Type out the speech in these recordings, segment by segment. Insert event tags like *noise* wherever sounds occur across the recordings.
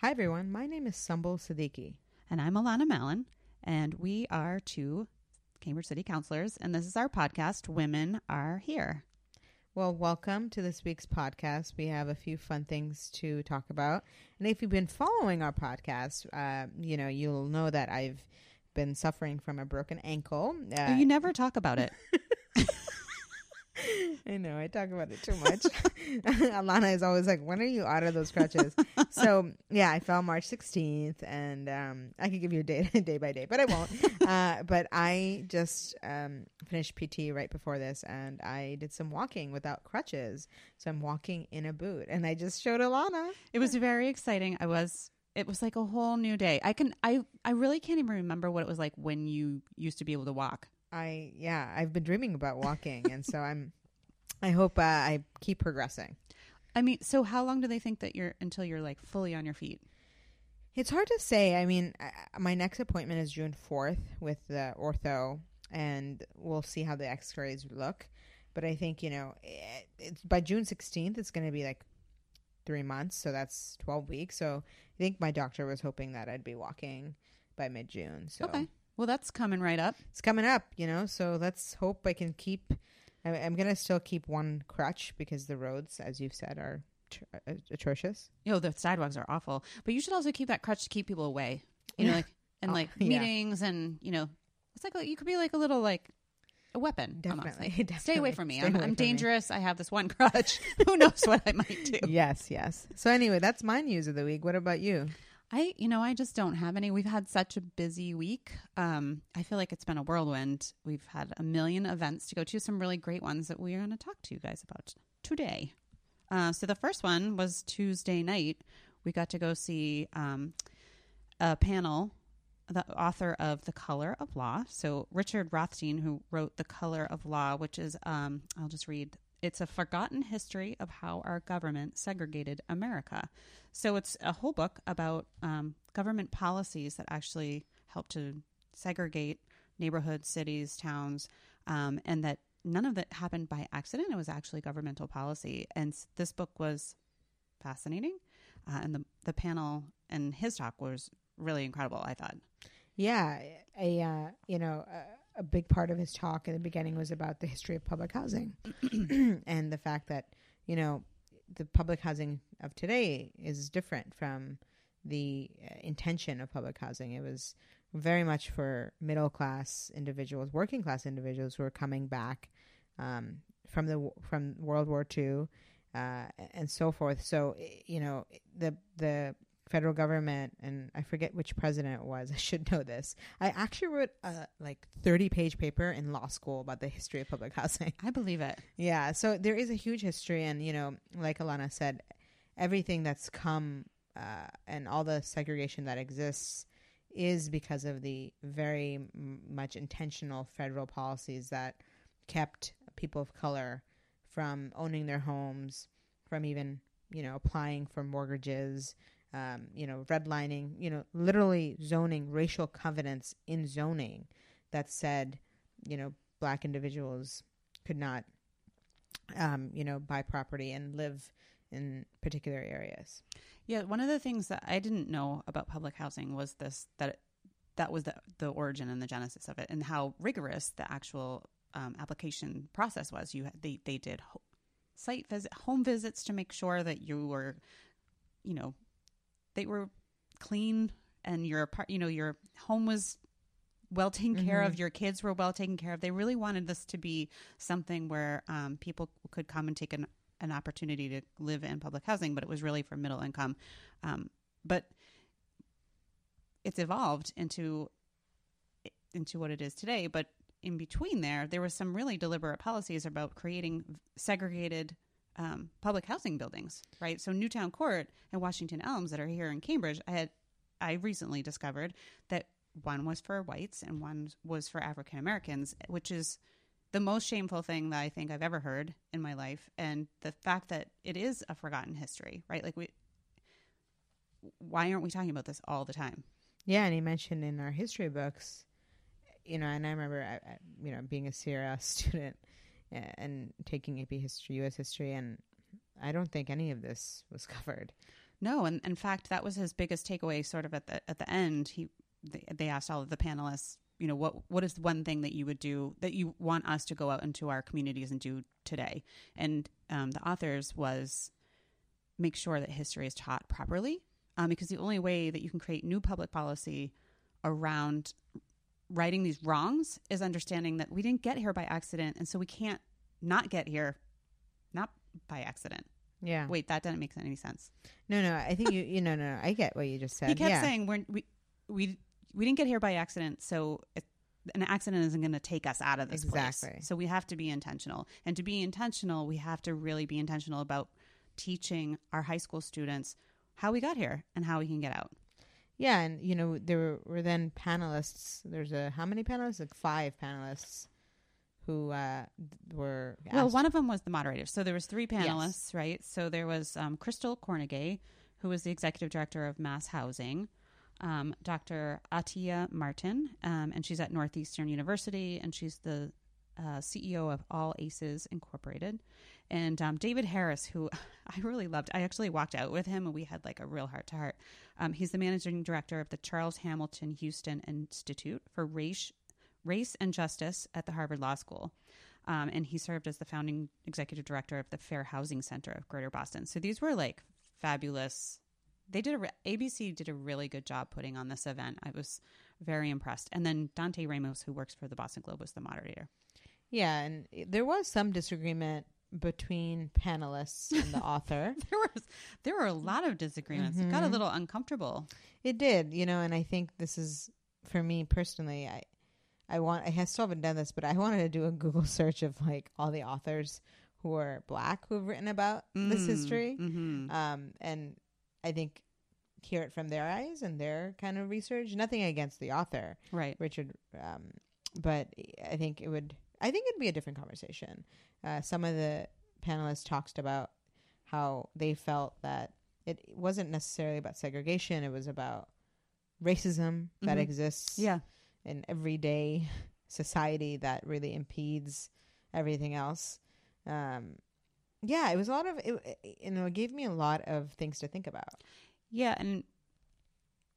Hi, everyone. My name is Sumbul Siddiqui. And I'm Alanna Mallon, and we are two Cambridge City councillors, and this is our podcast, Women Are Here. Well, welcome to this week's podcast. We have a few fun things to talk about. And if you've been following our podcast, uh, you know, you'll know that I've been suffering from a broken ankle. Uh, you never talk about it. *laughs* I know I talk about it too much. *laughs* Alanna is always like, "When are you out of those crutches?" so yeah, I fell March 16th, and um, I could give you a day *laughs* day by day, but I won't. *laughs* uh, but I just um, finished PT right before this, and I did some walking without crutches. So I'm walking in a boot, and I just showed Alanna. It was very exciting. I was. It was like a whole new day. I can. I. I really can't even remember what it was like when you used to be able to walk. I yeah, I've been dreaming about walking, and so I'm. I hope uh, I keep progressing. I mean, so how long do they think that you're until you're like fully on your feet? It's hard to say. I mean, I, my next appointment is June fourth with the ortho, and we'll see how the X-rays look. But I think you know, it, it's by June sixteenth, it's going to be like three months, so that's twelve weeks. So I think my doctor was hoping that I'd be walking by mid June. So Okay. Well, that's coming right up. it's coming up, you know. So let's hope I can keep. I- I'm gonna still keep one crutch because the roads, as you've said, are tr- uh, atrocious. You know, the sidewalks are awful, but you should also keep that crutch to keep people away. You know, *laughs* like and Oh, like yeah. meetings, and you know, it's like you could be like a little like a weapon. almost. Definitely, *laughs* Stay away from me. Stay I'm, I'm from me. dangerous. I have this one crutch. *laughs* Who knows what I might do? Yes, yes. So anyway, that's my news of the week. What about you? I, you know, I just don't have any. We've had such a busy week. Um, I feel like it's been a whirlwind. We've had a million events to go to, some really great ones that we are going to talk to you guys about today. Uh, so the first one was Tuesday night. We got to go see um, a panel, the author of The Color of Law. So Richard Rothstein, who wrote The Color of Law, which is, um, I'll just read. It's a forgotten history of how our government segregated America. So it's a whole book about um, government policies that actually help to segregate neighborhoods, cities, towns, um, and that none of that happened by accident. It was actually governmental policy. And this book was fascinating. Uh, and the, the panel and his talk was really incredible, I thought. Yeah, a uh, you know a, a big part of his talk in the beginning was about the history of public housing *clears throat* and the fact that you know the public housing of today is different from the uh, intention of public housing. It was very much for middle class individuals, working class individuals who are coming back um, from the from World War II uh, and so forth. So you know the the federal government and I forget which president it was. *laughs* I should know this. I actually wrote a like 30 page paper in law school about the history of public *laughs* housing. I believe it. Yeah, so there is a huge history, and you know, like Alanna said, everything that's come uh, and all the segregation that exists is because of the very m- much intentional federal policies that kept people of color from owning their homes, from even you know applying for mortgages, um, you know, redlining, you know, literally zoning racial covenants in zoning that said, you know, black individuals could not, um, you know, buy property and live in particular areas. Yeah, one of the things that I didn't know about public housing was this that that was the the origin and the genesis of it, and how rigorous the actual um, application process was. You they they did ho- site visit, home visits to make sure that you were, you know, they were clean and your apart, you know, your home was well taken care of, your kids were well taken care of. They really wanted this to be something where um, people could come and take an an opportunity to live in public housing, but it was really for middle income. Um, but it's evolved into into what it is today. But in between there, there was some really deliberate policies about creating segregated um, public housing buildings, right? So Newtown Court and Washington Elms that are here in Cambridge, I had I recently discovered that one was for whites and one was for African Americans, which is the most shameful thing that I think I've ever heard in my life. And the fact that it is a forgotten history, right? Like we why aren't we talking about this all the time? Yeah, and he mentioned in our history books, you know, and I remember, I, you know, being a CRS *laughs* student and taking AP history, U.S. history, and I don't think any of this was *laughs* covered. No, and in fact, that was his biggest takeaway. Sort of at the at the end, he they, asked all of the panelists, you know, what what is one thing that you would do that you want us to go out into our communities and do today? And um, the authors was make sure that history is taught properly, um, because the only way that you can create new public policy around righting these wrongs is understanding that we didn't get here by accident, and so we can't not get here, not by accident. Yeah. Wait, that doesn't make any sense. No, no. I think you. You know, no, no. I get what you just said. He kept yeah. saying we're, we we we didn't get here by accident, so it, an accident isn't going to take us out of this Exactly. place. So we have to be intentional, and to be intentional, we have to really be intentional about teaching our high school students how we got here and how we can get out. Yeah, and you know there were, were then panelists. There's a how many panelists? Like five panelists who uh, were Well, one of them was the moderator. So there was three panelists, right? So there was um, Chrystal Kornegay, who was the executive director of MassHousing, um, Dr. Atyia Martin, um, and she's at Northeastern University, and she's the uh, CEO of All Aces Incorporated, and um, David Harris, who *laughs* I really loved. I actually walked out with him, and we had like a real heart to heart. Um, he's the managing director of the Charles Hamilton Houston Institute for Race, Race and Justice at the Harvard Law School. Um, and he served as the founding executive director of the Fair Housing Center of Greater Boston. So these were like fabulous. They did a re- ABC did a really good job putting on this event. I was very impressed. And then Dante Ramos, who works for the Boston Globe, was the moderator. yeah, and there was some disagreement between panelists and the *laughs* author. There was there were a lot of disagreements. It got a Mhm. little uncomfortable. It did, you know, and I think this is for me personally. I I want I still haven't done this, but I wanted to do a Google *laughs* search of like all the authors who are black who have written about this history, Mm-hmm. um, and I think hear it from their eyes and their kind of research. Nothing against the author, Right. Richard, um, but I think it would. I think it'd be a different conversation. Uh, some of the panelists talked about how they felt that it wasn't necessarily about segregation; it was about racism that Mhm. exists Yeah. in everyday society that really impedes everything else. Um, yeah, it was a lot of it, it- you know. It gave me a lot of things to think about. Yeah, and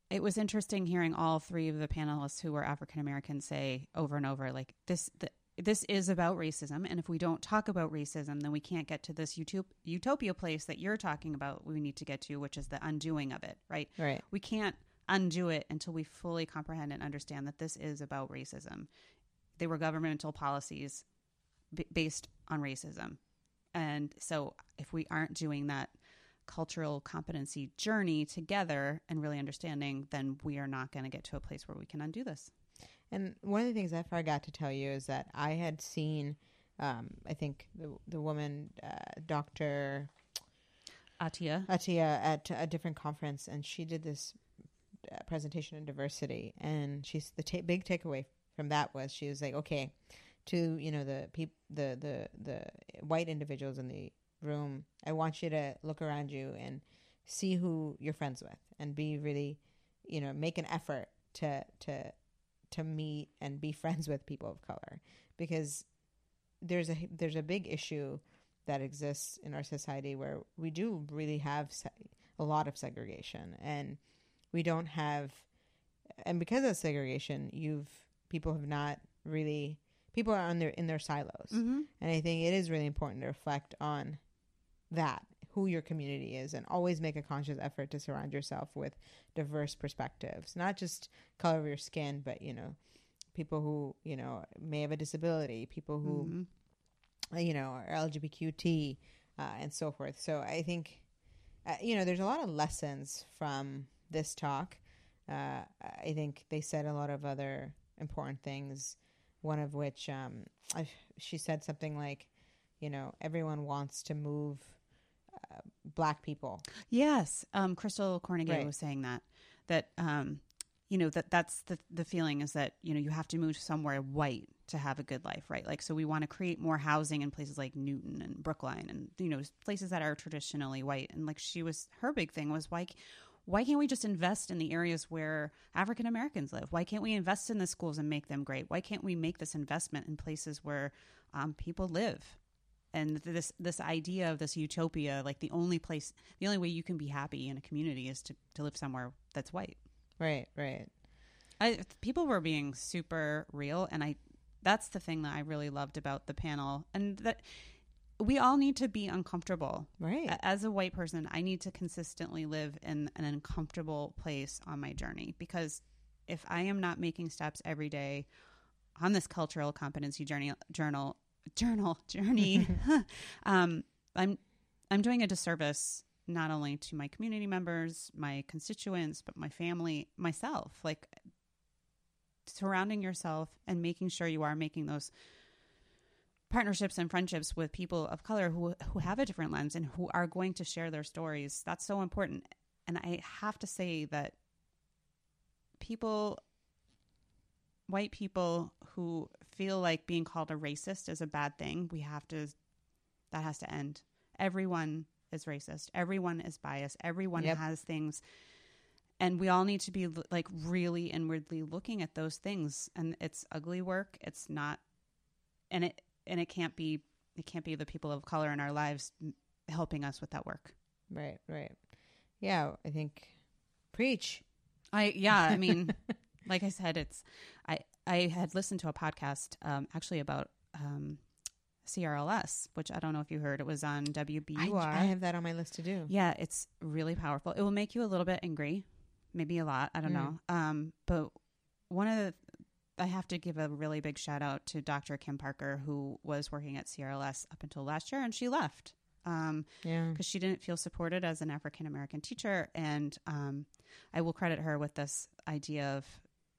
it was interesting hearing all three of the panelists who were African American say over and over, like this. The, this is about racism, and if we don't talk about racism, then we can't get to this utop- utopia place that you're talking about. We need to get to, which is the undoing of it. Right? Right. We can't undo it until we fully comprehend and understand that this is about racism. They were governmental policies b- based on racism, and so if we aren't doing that cultural competency journey together and really understanding, then we are not going to get to a place where we can undo this. And one of the things I forgot to tell you is that I had seen, um, I think the the woman, uh, Doctor Atyia. Atyia, at a different conference, and she did this uh, presentation on diversity, and she's the ta- big takeaway from that was she was like, okay, to you know the peop- the the the white individuals in the room, I want you to look around you and see who you're friends with, and be really, you know, make an effort to to to meet and be *laughs* friends with people of color because there's a there's a big issue that exists in our society where we do really have se- a lot of segregation and we don't have and because of segregation you've people have not really people are on their in their silos Mm-hmm. and i think it is really important to reflect on that who your community is and always make a conscious effort to surround yourself with diverse perspectives not just color of your skin but you know people who you know may have a disability people who Mm-hmm. uh, you know, or LGBTQT uh, and so forth. So I think, uh, you know, there's a lot of lessons from this talk. Uh, I think they said a lot of other important things. One of which, um, I, she said something like, you know, everyone wants to move uh, black people. Yes, um, Chrystal Kornegay Right. was saying that that um, you know that that's the the feeling is that you know you have to move somewhere white to have a good life, right? Like so, we want to create more housing in places like Newton and Brookline, and you know places that are traditionally white. And like she was, her big thing was why why can't we just invest in the areas where African Americans live? Why can't we invest in the schools and make them great? Why can't we make this investment in places where um, people live? And this this idea of this utopia like the only place the only way you can be happy in a community is to, to live somewhere that's white Right, right. I, people were being super real and i that's the thing that i really loved about the panel and that we all need to be uncomfortable Right. As a white person i need to consistently live in an uncomfortable place on my journey because if i am not making steps every day on this cultural competency journey journal journal *laughs* journey. *laughs* Um i'm i'm doing a disservice not only to my community members my constituents but my family myself like surrounding yourself and making sure you are making those partnerships and friendships with people of color who who have a different lens and who are going to share their stories. That's so important. And i have to say that people white people who feel like being called a racist is a bad thing. We have to that has to end. Everyone is racist. Everyone is biased. Everyone Yep. has things. And we all need to be like really inwardly looking at those things. And it's ugly work. It's not and it and it can't be it can't be the people of color in our lives helping us with that work. Right, right. Yeah, I think preach. i yeah i mean *laughs* like i said it's i i had listened to a podcast um actually about um crls which i don't know if you heard it was on I, I have that on my list to do. Yeah, it's really powerful. It will make you a little bit angry, maybe a lot. I don't Mm. know. Um, but one of the, I have to give a really big shout out to Dr. Kim Parker, who was working at CRLS up until last year, and she left um, Yeah. because she didn't feel supported as an African American teacher. And um, I will credit her with this idea of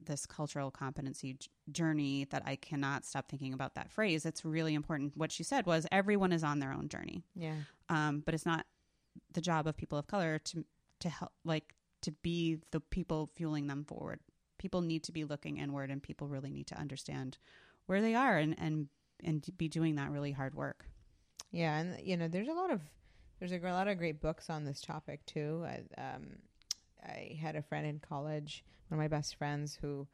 this cultural competency j- journey that I cannot stop thinking about that phrase. It's really important. What she said was everyone is on their own journey Yeah. um, but it's not the job of people of color to to help like to be the people fueling them forward. People need to be looking inward, and people really need to understand where they are and and and be doing that really hard work. Yeah, and you know, there's a lot of there's a gr- lot of great books on this topic too. I, um, I had a friend in college, one of my best friends, who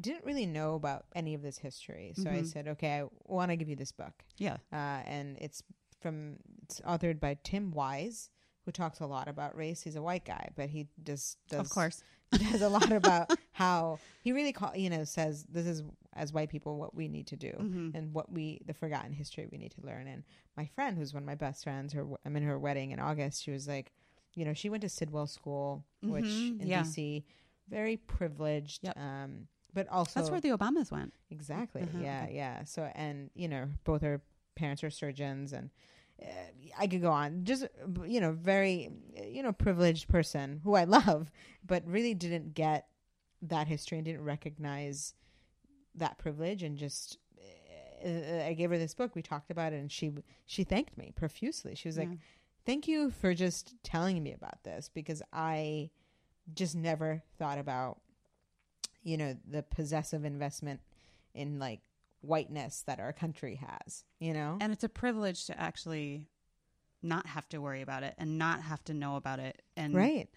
didn't really know about any of this history. So I Mhm. said, "Okay, I want to give you this book," Yeah, uh, and it's from it's authored by Tim Wise, who talks a lot about race. He's a white guy, but he just does of course. *laughs* does a lot about *laughs* how he really call you know says this is as white people what we need to do Mhm. and what we the forgotten history we need to learn and my friend who's one of my best friends her i'm in her wedding in august she was like you know she went to sidwell school which Mhm, in yeah. dc very privileged Yep. um but also That's where the Obamas went. exactly Uh-huh, yeah yeah so and you know both her parents are surgeons and uh, I could go on. Just you know, very you know, privileged person who I *laughs* love, but really didn't get that history and didn't recognize that privilege. And just uh, I gave her this book. We talked about it, and she she thanked me profusely. She was like, Yeah. "Thank you for just telling me about this because I just never thought about you know the possessive investment in like whiteness that our country has. You know, and it's a privilege to actually not have to worry about it and not have to know about it. And right?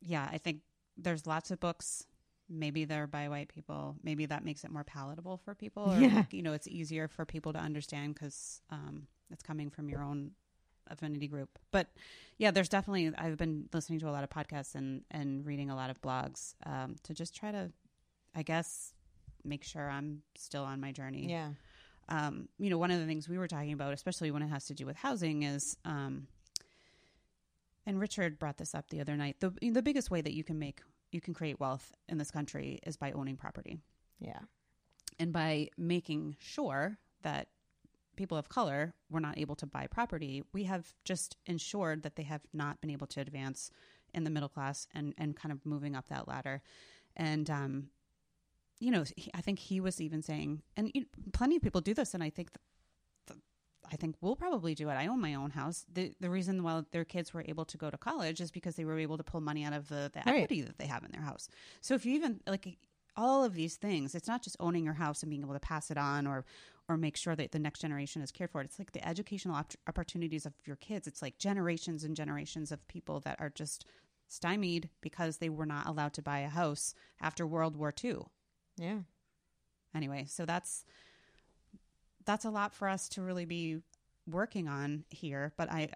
yeah, I think there's lots of books. Maybe they're by white people. Maybe that makes it more palatable for people. Or, *laughs* Yeah. you know, it's easier for people to understand because um, it's coming from your own affinity group. But yeah, there's definitely, I've been listening to a lot of podcasts and, and reading a lot of blogs um, to just try to, I guess, make sure I'm still on my journey Yeah, um, you know, one of the things we were talking about, especially when it has to do with housing, is, um, and Richard brought this up the other night. the The biggest way that you can make you can create wealth in this country is by owning property yeah, and by making sure that people of color were not able to buy property. We have just ensured that they have not been able to advance in the middle class and and kind of moving up that ladder. And um, you know, he, I think he was even saying, and you plenty of people do this, and I think. th- th- I think we'll probably do it. I own my own house. The the reason why their kids were able to go to college is because they were able to pull money out of the, the Right. equity that they have in their house. So if you even like all of these things, it's not just owning your house and being able to pass it on or or make sure that the next generation is cared for. It's like the educational op- opportunities of your kids. It's like generations and generations of people that are just stymied because they were not allowed to buy a house after World War II yeah. anyway so that's that's a lot for us to really be working on here. But I,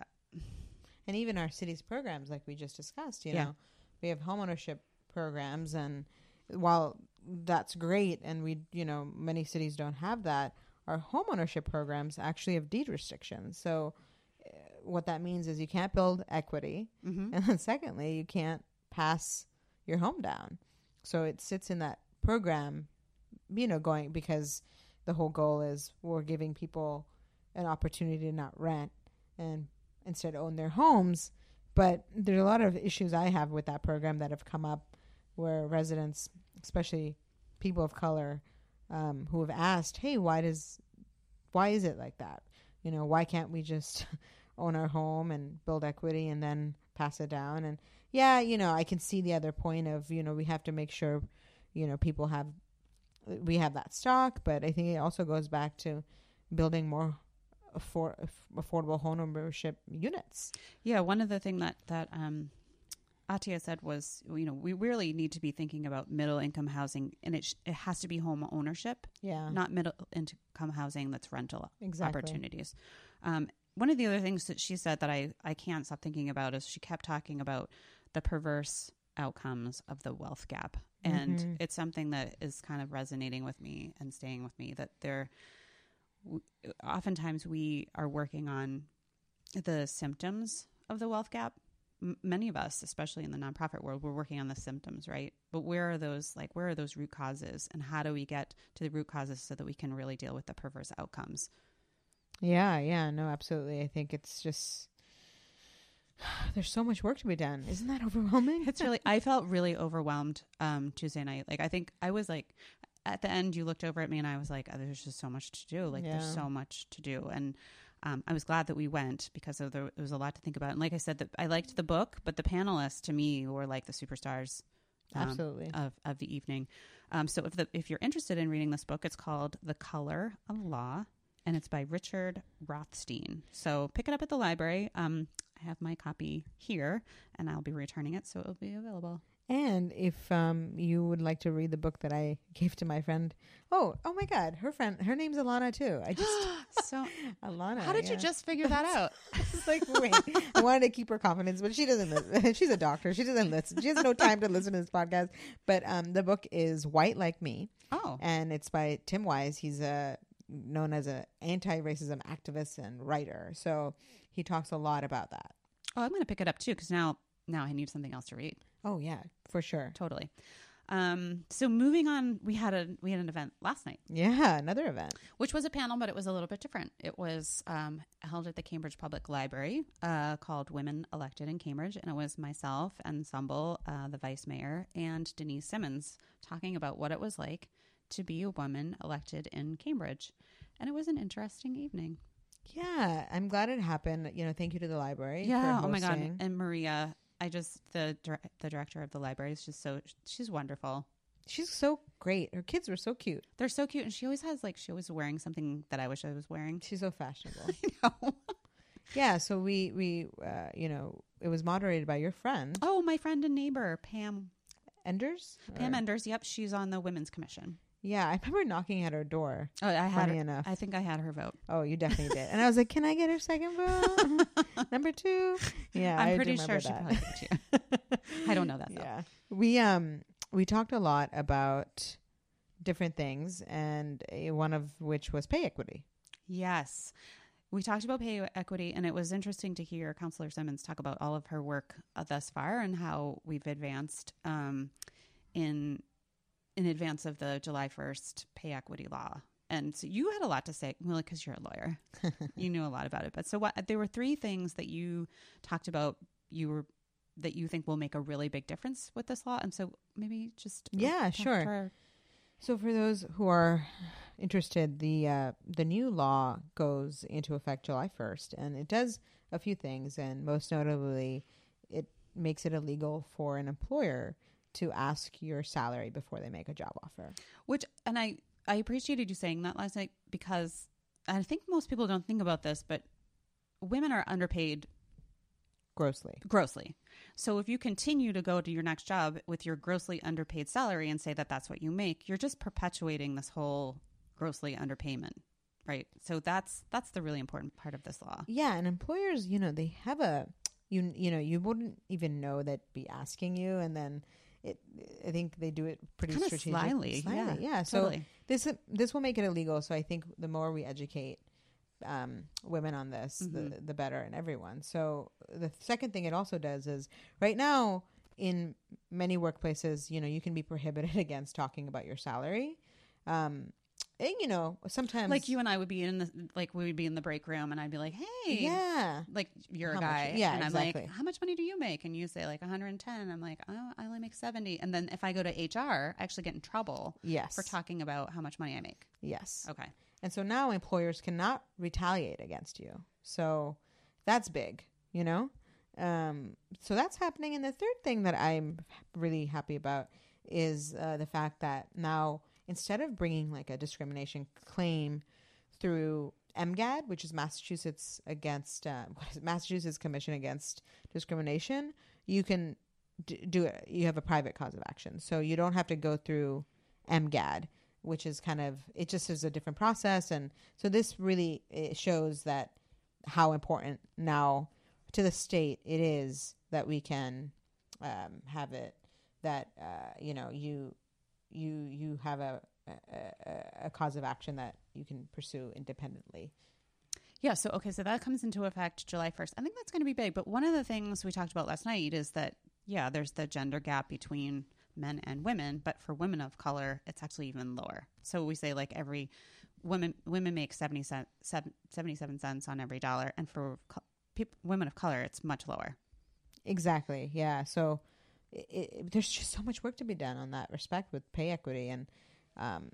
and even our city's programs, like we just discussed, you Yeah. know, we have homeownership programs, and while that's great, and we, you know, many cities don't have that, our homeownership programs actually have deed restrictions. So, uh, what that means is you can't build equity, Mhm. *laughs* and then secondly, you can't pass your home down. So it sits in that program, you know, going because the whole goal is we're giving people an opportunity to not rent and instead own their homes. But there's a lot of issues I have with that program that have come up where residents, especially people of color, um, who have asked, "Hey, why does, why is it like that? You know, why can't we just *laughs* own our home and build equity and then pass it down?" And yeah, you know, I can see the other point of you know we have to make sure, you know, people have, we have that stock, but I think it also goes back to building more affor- affordable home ownership units. Yeah, one of the thing that that um, Atyia said was, you know, we really need to be thinking about middle income housing, and it sh- it has to be home ownership, Yeah, not middle income housing that's rental exactly. opportunities. Um, one of the other things that she said that I I can't stop thinking about is she kept talking about the perverse outcomes of the wealth gap, and Mhm. it's something that is kind of resonating with me and staying with me that there. w- Oftentimes, we are working on the symptoms of the wealth gap. M- many of us, especially in the nonprofit world, we're working on the symptoms, right? But where are those, like, where are those root causes, and how do we get to the root causes so that we can really deal with the perverse outcomes? Yeah, yeah, no, absolutely. I think it's just *sighs* there's so much work to be done. Isn't that overwhelming? It's really, *laughs* I felt really overwhelmed um, Tuesday night. Like, I think I was like, at the end, you looked over at me and I was like, oh, there's just so much to do. Like, there's so much to do. And um, I was glad that we went because of the, it was a lot to think about. And like I said, the, I liked the book, but the panelists to me were like the superstars. um, absolutely. of, of the evening. Um, so if the, if you're interested in reading this book, it's called The Color of Law, and it's by Richard Rothstein. So pick it up at the library. Um, I have my copy here, and I'll be returning it, so it'll be available. And if um, you would like to read the book that I *laughs* gave to my friend, oh, oh my God, her friend, her name's Alana too. I just *gasps* so *laughs* Alana. how did you just figure *laughs* that out? It's like wait, I wanted to keep her confidence, but she doesn't. Listen. She's a doctor. She doesn't listen. She has no time to listen to this podcast. But um, the book is White Like Me, Oh, and it's by Tim Wise. He's a known as an anti-racism activist and writer. So he talks a lot about that. oh, I'm going to pick it up too because now now I need something else to read. Oh yeah, for sure. Totally. Um, so moving on, we had a we had an event last night. Yeah, another event. which was a panel, but it was a little bit different. It was um, held at the Cambridge Public Library uh, called Women Elected in Cambridge, and it was myself and Sumbul, uh, the vice mayor, and Denise Simmons talking about what it was like to be a woman elected in Cambridge. And it was an interesting evening. Yeah, I'm glad it happened. You know, thank you to the library. Yeah. For Oh my god. And Maria, I just the the director of the library is just so she's wonderful. She's so great. Her kids were so cute. They're so cute, and she always has like she always wearing something that I wish I was wearing. She's so fashionable. *laughs* I know. yeah. So we we uh, you know it was moderated by your friend Oh, my friend and neighbor Pam Enders. Pam Or- Enders. Yep, she's on the women's commission. Yeah, I remember knocking at her door. Oh, I had. Her, enough. I think I had her vote. Oh, you definitely did. And I was like, "Can I get her second vote? *laughs* Number two? Yeah, I I'm do pretty sure she that. probably did too. *laughs* I don't know that though. Yeah, we um we talked a lot about different things, and uh, one of which was pay equity. Yes. We talked about pay equity, and it was interesting to hear Councillor Simmons talk about all of her work uh, thus far and how we've advanced um, in in advance of the July first pay equity law. And so you had a lot to say, well, because you're a lawyer, *laughs* you knew a lot about it. But so what? There were three things that you talked about. You were that you think will make a really big difference with this law, and so maybe just uh, Yeah, sure. our- So for those who are interested, the uh, the new law goes into effect July first, and it does a few things, and most notably, it makes it illegal for an employer to ask your salary before they make a job offer. Which, and I, I appreciated you saying that last night because I think most people don't think about this, but women are underpaid Grossly. grossly. So if you continue to go to your next job with your grossly underpaid salary and say that that's what you make, you're just perpetuating this whole grossly underpayment, right? So that's that's the really important part of this law. Yeah, and employers, you know, they have a you you know you wouldn't even know that be asking you, and then it. I think they do it pretty Kinda strategic, slyly, yeah, yeah. So Totally. this this will make it illegal. So I think the more we educate um, women on this, the Mhm. the better, and everyone. So the second thing it also does is right now in many workplaces, you know, you can be prohibited *laughs* against talking about your salary. Um, and, you know, sometimes like you and I would be in the like we would be in the break room, and I'd be like, "Hey, yeah, like you're How a much- guy, yeah, and I'm exactly. like, how much money do you make? And you say like 110. I'm like, oh, I only make 70. And then if I go to HR, I actually get in trouble yes, for talking about how much money I make. yes. Okay, And so now employers cannot retaliate against you. So that's big, you know? Um, so that's happening. And the third thing that I'm really happy about is uh, the fact that now instead of bringing like a discrimination claim through MCAD, which is Massachusetts against uh? *laughs* Massachusetts Commission Against Discrimination, you can d- do it. You have a private cause of action, so you don't have to go through MCAD, which is kind of it just is a different process, and so this really shows that how important now to the state it is that we can um, have it that uh, you know you you you have a, a a- cause of action that you can pursue independently. yeah. So okay, so that comes into effect July 1st. I think that's going to be big. But one of the things we talked about last night is that yeah, there's the gender gap between men and women, but for women of color, it's actually even lower. So we say like every women women make 70 cent, seven- 77 cents on every dollar, and for co- peop women of color, it's much lower. Exactly. Yeah. So it, it, there's just so much work to be done on that respect with pay equity and um,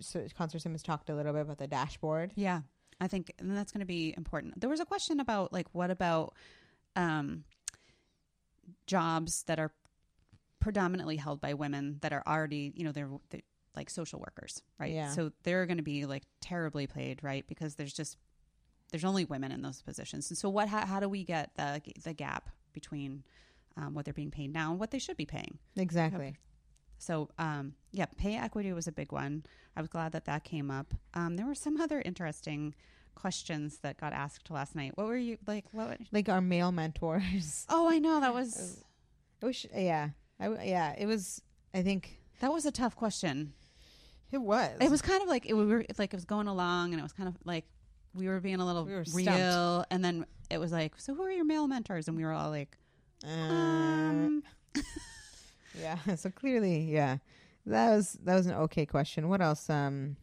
so Councillor Simmons talked a little bit about the dashboard. Yeah, I think and that's going to be important. There was a question about like what about um, jobs that are predominantly held by women that are already you know they're, they like social workers, right? Yeah. So they're going to be like terribly paid, right? Because there's just there's only women in those positions, and so what? How, how do we get the the gap between um, what they're being paid now and what they should be paying? Exactly. So, um, yeah, pay equity was a big one. I was glad that that came up. Um, there were some *laughs* other interesting questions that got asked last night. What were you like? What? Like our male mentors. *laughs* Oh, I know that was I wish, yeah, I w yeah, it was. I think that was a tough question. it was. It was kind of like it, we were like it was going along, and it was kind of like we were being a little We real, stumped. and then it was like, so who are your male mentors? And we were all like, Uh, um, *laughs* yeah. *laughs* So clearly, yeah, that was that was an okay question. What else um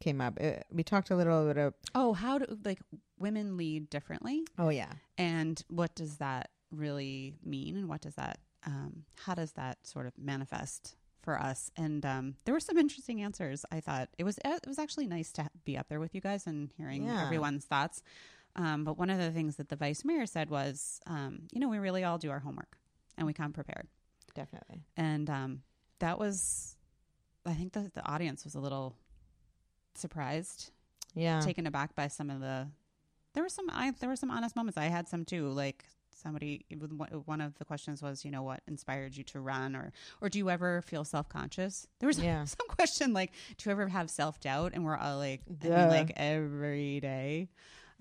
came up? Uh we talked a little bit of. oh, how do like women lead differently? Oh yeah. and what does that really mean and what does that um, how does that sort of manifest for us and um, there were some interesting answers i thought it was it was actually nice to be up there with you guys and hearing Yeah. everyone's thoughts um, but one of the things that the vice mayor said was um, you know we really all do our homework and we come prepared. Definitely. and um, that was i think the, the audience was a little surprised. Yeah. taken aback by some of the there were some I there were some honest moments. I had some too like somebody one of the questions was you know what inspired you to run or or do you ever feel self-conscious? There was *laughs* Yeah. some question like do you ever have self-doubt? And we're all like I mean, like every day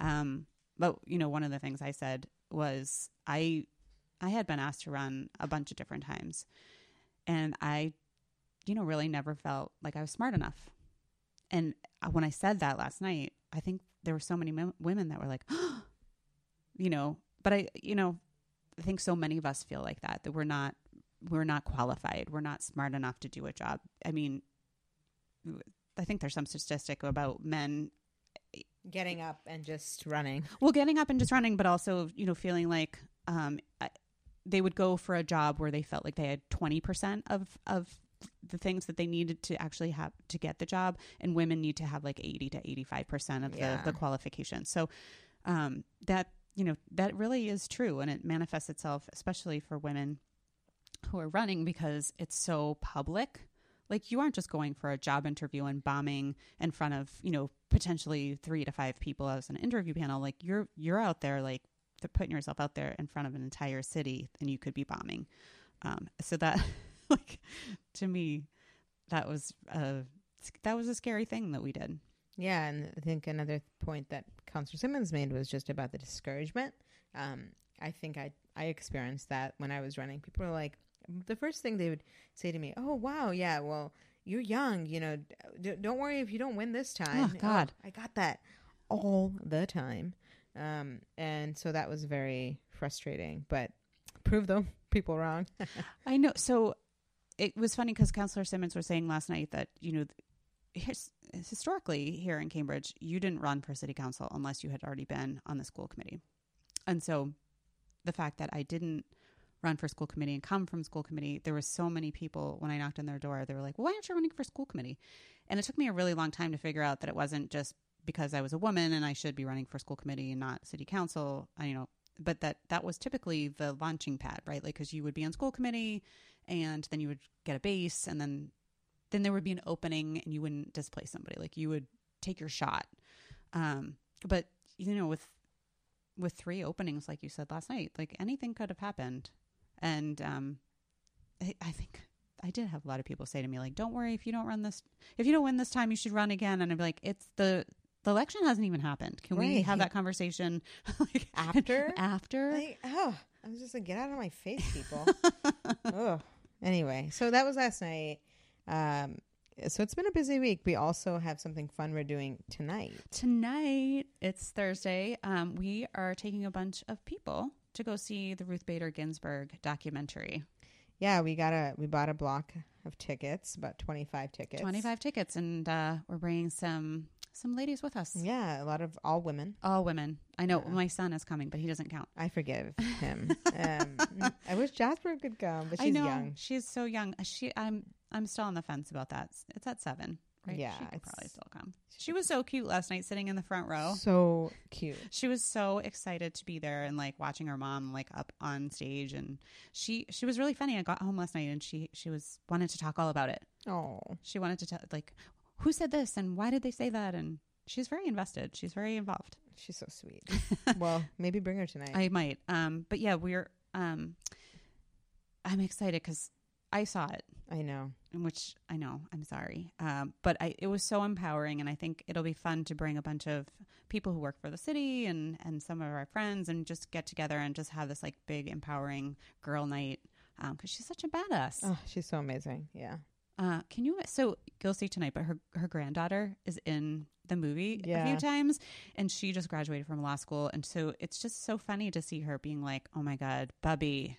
um but you know one of the things I said was I I had been asked to run a bunch of different times and I you know really never felt like I was smart enough and when I said that last night, I think there were so many m- women that were like, *gasps* you know, but I, you know, I think so many of us feel like that, that we're not, we're not qualified. We're not smart enough to do a job. I mean, I think there's some statistic about men, Getting up and just running. well, getting up and just running, but also, you know, feeling like, um, they would go for a job where they felt like they had 20% of, of the things that they needed to actually have to get the job and women need to have like 80 to 85% of Yeah. the, the qualifications so um, that you know that really is true and it manifests itself especially for women who are running because it's so public like you aren't just going for a job interview and bombing in front of you know potentially three to five people as an interview panel like you're you're out there like putting yourself out there in front of an entire city and you could be bombing um, so that *laughs* like to me that was a that was a scary thing that we did Yeah, and I think another point that Councillor Simmons made was just about the discouragement. Um, I think I I experienced that when I was running. People were like, the first thing they would say to me, "Oh, wow, yeah, well, you're young, you know, d- don't worry if you don't win this time." Oh, God. I got that all the time, um, and so that was very frustrating. But prove them people wrong. *laughs* I know. So it was funny because Councillor Simmons was saying last night that you know, his, historically here in Cambridge, you didn't run for city council unless you had already been on the school committee, and so the fact that I didn't run for school committee and come from school committee, there was so many people when I knocked on their door, they were like, well, "Why aren't you running for school committee?" And it took me a really long time to figure out that it wasn't just because I was a woman and I should be running for school committee and not city council. I, you know, but that that was typically the launching pad, right? Like because you would be on school committee, and then you would get a base, and then then there would be an opening, and you wouldn't displace somebody. Like you would take your shot. Um, but you know, with with three openings, like you said last night, like anything could have happened, and um, I, I think I did have a lot of people say to me, like, "Don't worry if you don't run this, if you don't win this time, you should run again." And I'd be like, "It's the the election hasn't even happened. Can we Right. have that conversation *laughs* like, After? *laughs* After? Like, oh, I was just like, get out of my face, people. *laughs* oh. Anyway, so that was last night. Um, so it's been a busy week. We also have something fun we're doing tonight. Tonight, it's Thursday. Um, we are taking a bunch of people to go see the Ruth Bader Ginsburg documentary. Yeah, we got a we bought a block of tickets, about twenty five tickets. Twenty five tickets, and uh, we're bringing some some ladies with us. Yeah, a lot of all women. All women. I know Yeah. my son is coming, but he doesn't count. I forgive *laughs* him. um, I wish Jasper could come, but she's I know young. she's so young. She, I'm, I'm still on the fence about that. It's at seven, right? Yeah, she could probably still come. She was so cute last night, sitting in the front row. So cute. She was so excited to be there and like watching her mom like up on stage, and she, she was really funny. I got home last night and she, she was wanted to talk all about it. Oh, She wanted to tell like who said this and why did they say that, and she's very invested. She's very involved. she's so sweet. *laughs* well, maybe bring her tonight. I might. Um, but yeah, we're. Um, I'm excited because I saw it, I know. which I know. I'm sorry, um, but I, it was so empowering, and I think it'll be fun to bring a bunch of people who work for the city and and some of our friends, and just get together and just have this like big empowering girl night because she's such a badass. Oh, she's so amazing. Yeah. Uh, can you? So you'll see tonight, but her her granddaughter is in the movie a few times, and she just graduated from law school, and so it's just so funny to see her being like, "Oh my god, Bubby."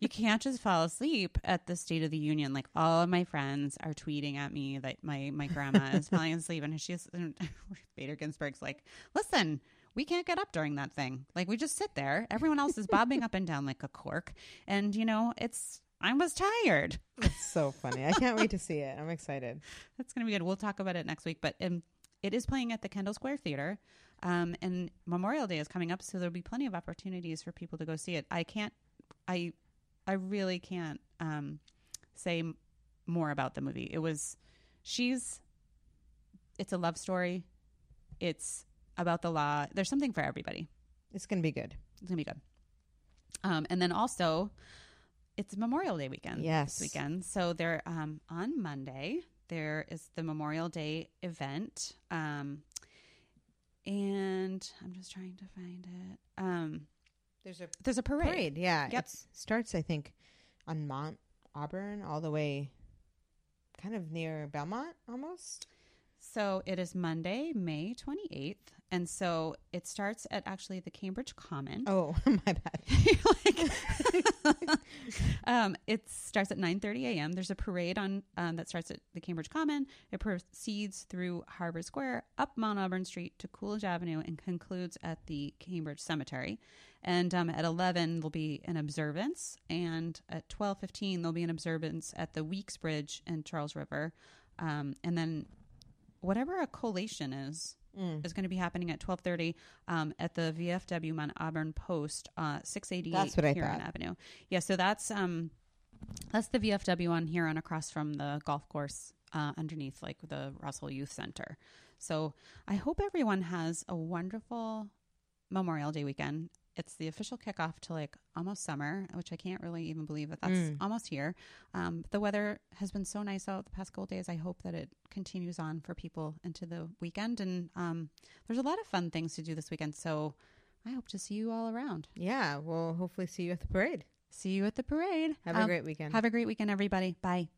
You can't just fall asleep at the State of the Union. Like all of my friends are tweeting at me that my my grandma is *laughs* falling asleep, and she's and *laughs* Bader Ginsburg's like, "Listen, we can't get up during that thing. Like we just sit there. Everyone else is bobbing up and down like a cork, and you know it's." I was tired. It's so funny. I can't wait to see it. I'm excited. That's going to be good. We'll talk about it next week, but um, it is playing at the Kendall Square Theater. Um, and Memorial Day is coming up, so there'll be plenty of opportunities for people to go see it. I can't, I, I really can't um, say m- more about the movie. It was, she's, it's a love story. It's about the law. There's something for everybody. It's going to be good. It's gonna be good. Um, and then also, it's Memorial Day weekend. Yes. this weekend. So there, um, on Monday there is the Memorial Day event. Um, and I'm just trying to find it. Um, There's a there's a parade. parade. Yeah. Yep. It starts, I think, on Mount Auburn all the way kind of near Belmont almost. So it is Monday, May 28th, and so it starts at actually the Cambridge Common. Oh, *laughs* my bad. *laughs* Like- *laughs* um, it starts at 9:30 a.m. There's a parade on um, that starts at the Cambridge Common. It proceeds through Harvard Square, up Mount Auburn Street to Coolidge Avenue, and concludes at the Cambridge Cemetery. And um, at 11 there'll be an observance, and at 12:15 there'll be an observance at the Weeks Bridge and Charles River, um, and then whatever a collation is Mm. is going to be happening at 12:30 um, at the VFW Mount Auburn Post, uh, 688 That's what I Huron thought. Avenue. Yeah, so that's um, that's the VFW on Huron across from the golf course uh, underneath like the Russell Youth Center. So I hope everyone has a wonderful Memorial Day weekend. It's the official kickoff to like almost summer, which I can't really even believe that that's Mm. almost here. Um, the weather has been so nice out the past couple days. I hope that it continues on for people into the weekend. And um, there's a lot of fun things to do this weekend. So I hope to see you all around. Yeah, we'll hopefully see you at the parade. See you at the parade. Have a Um, great weekend. Have a great weekend, everybody. Bye.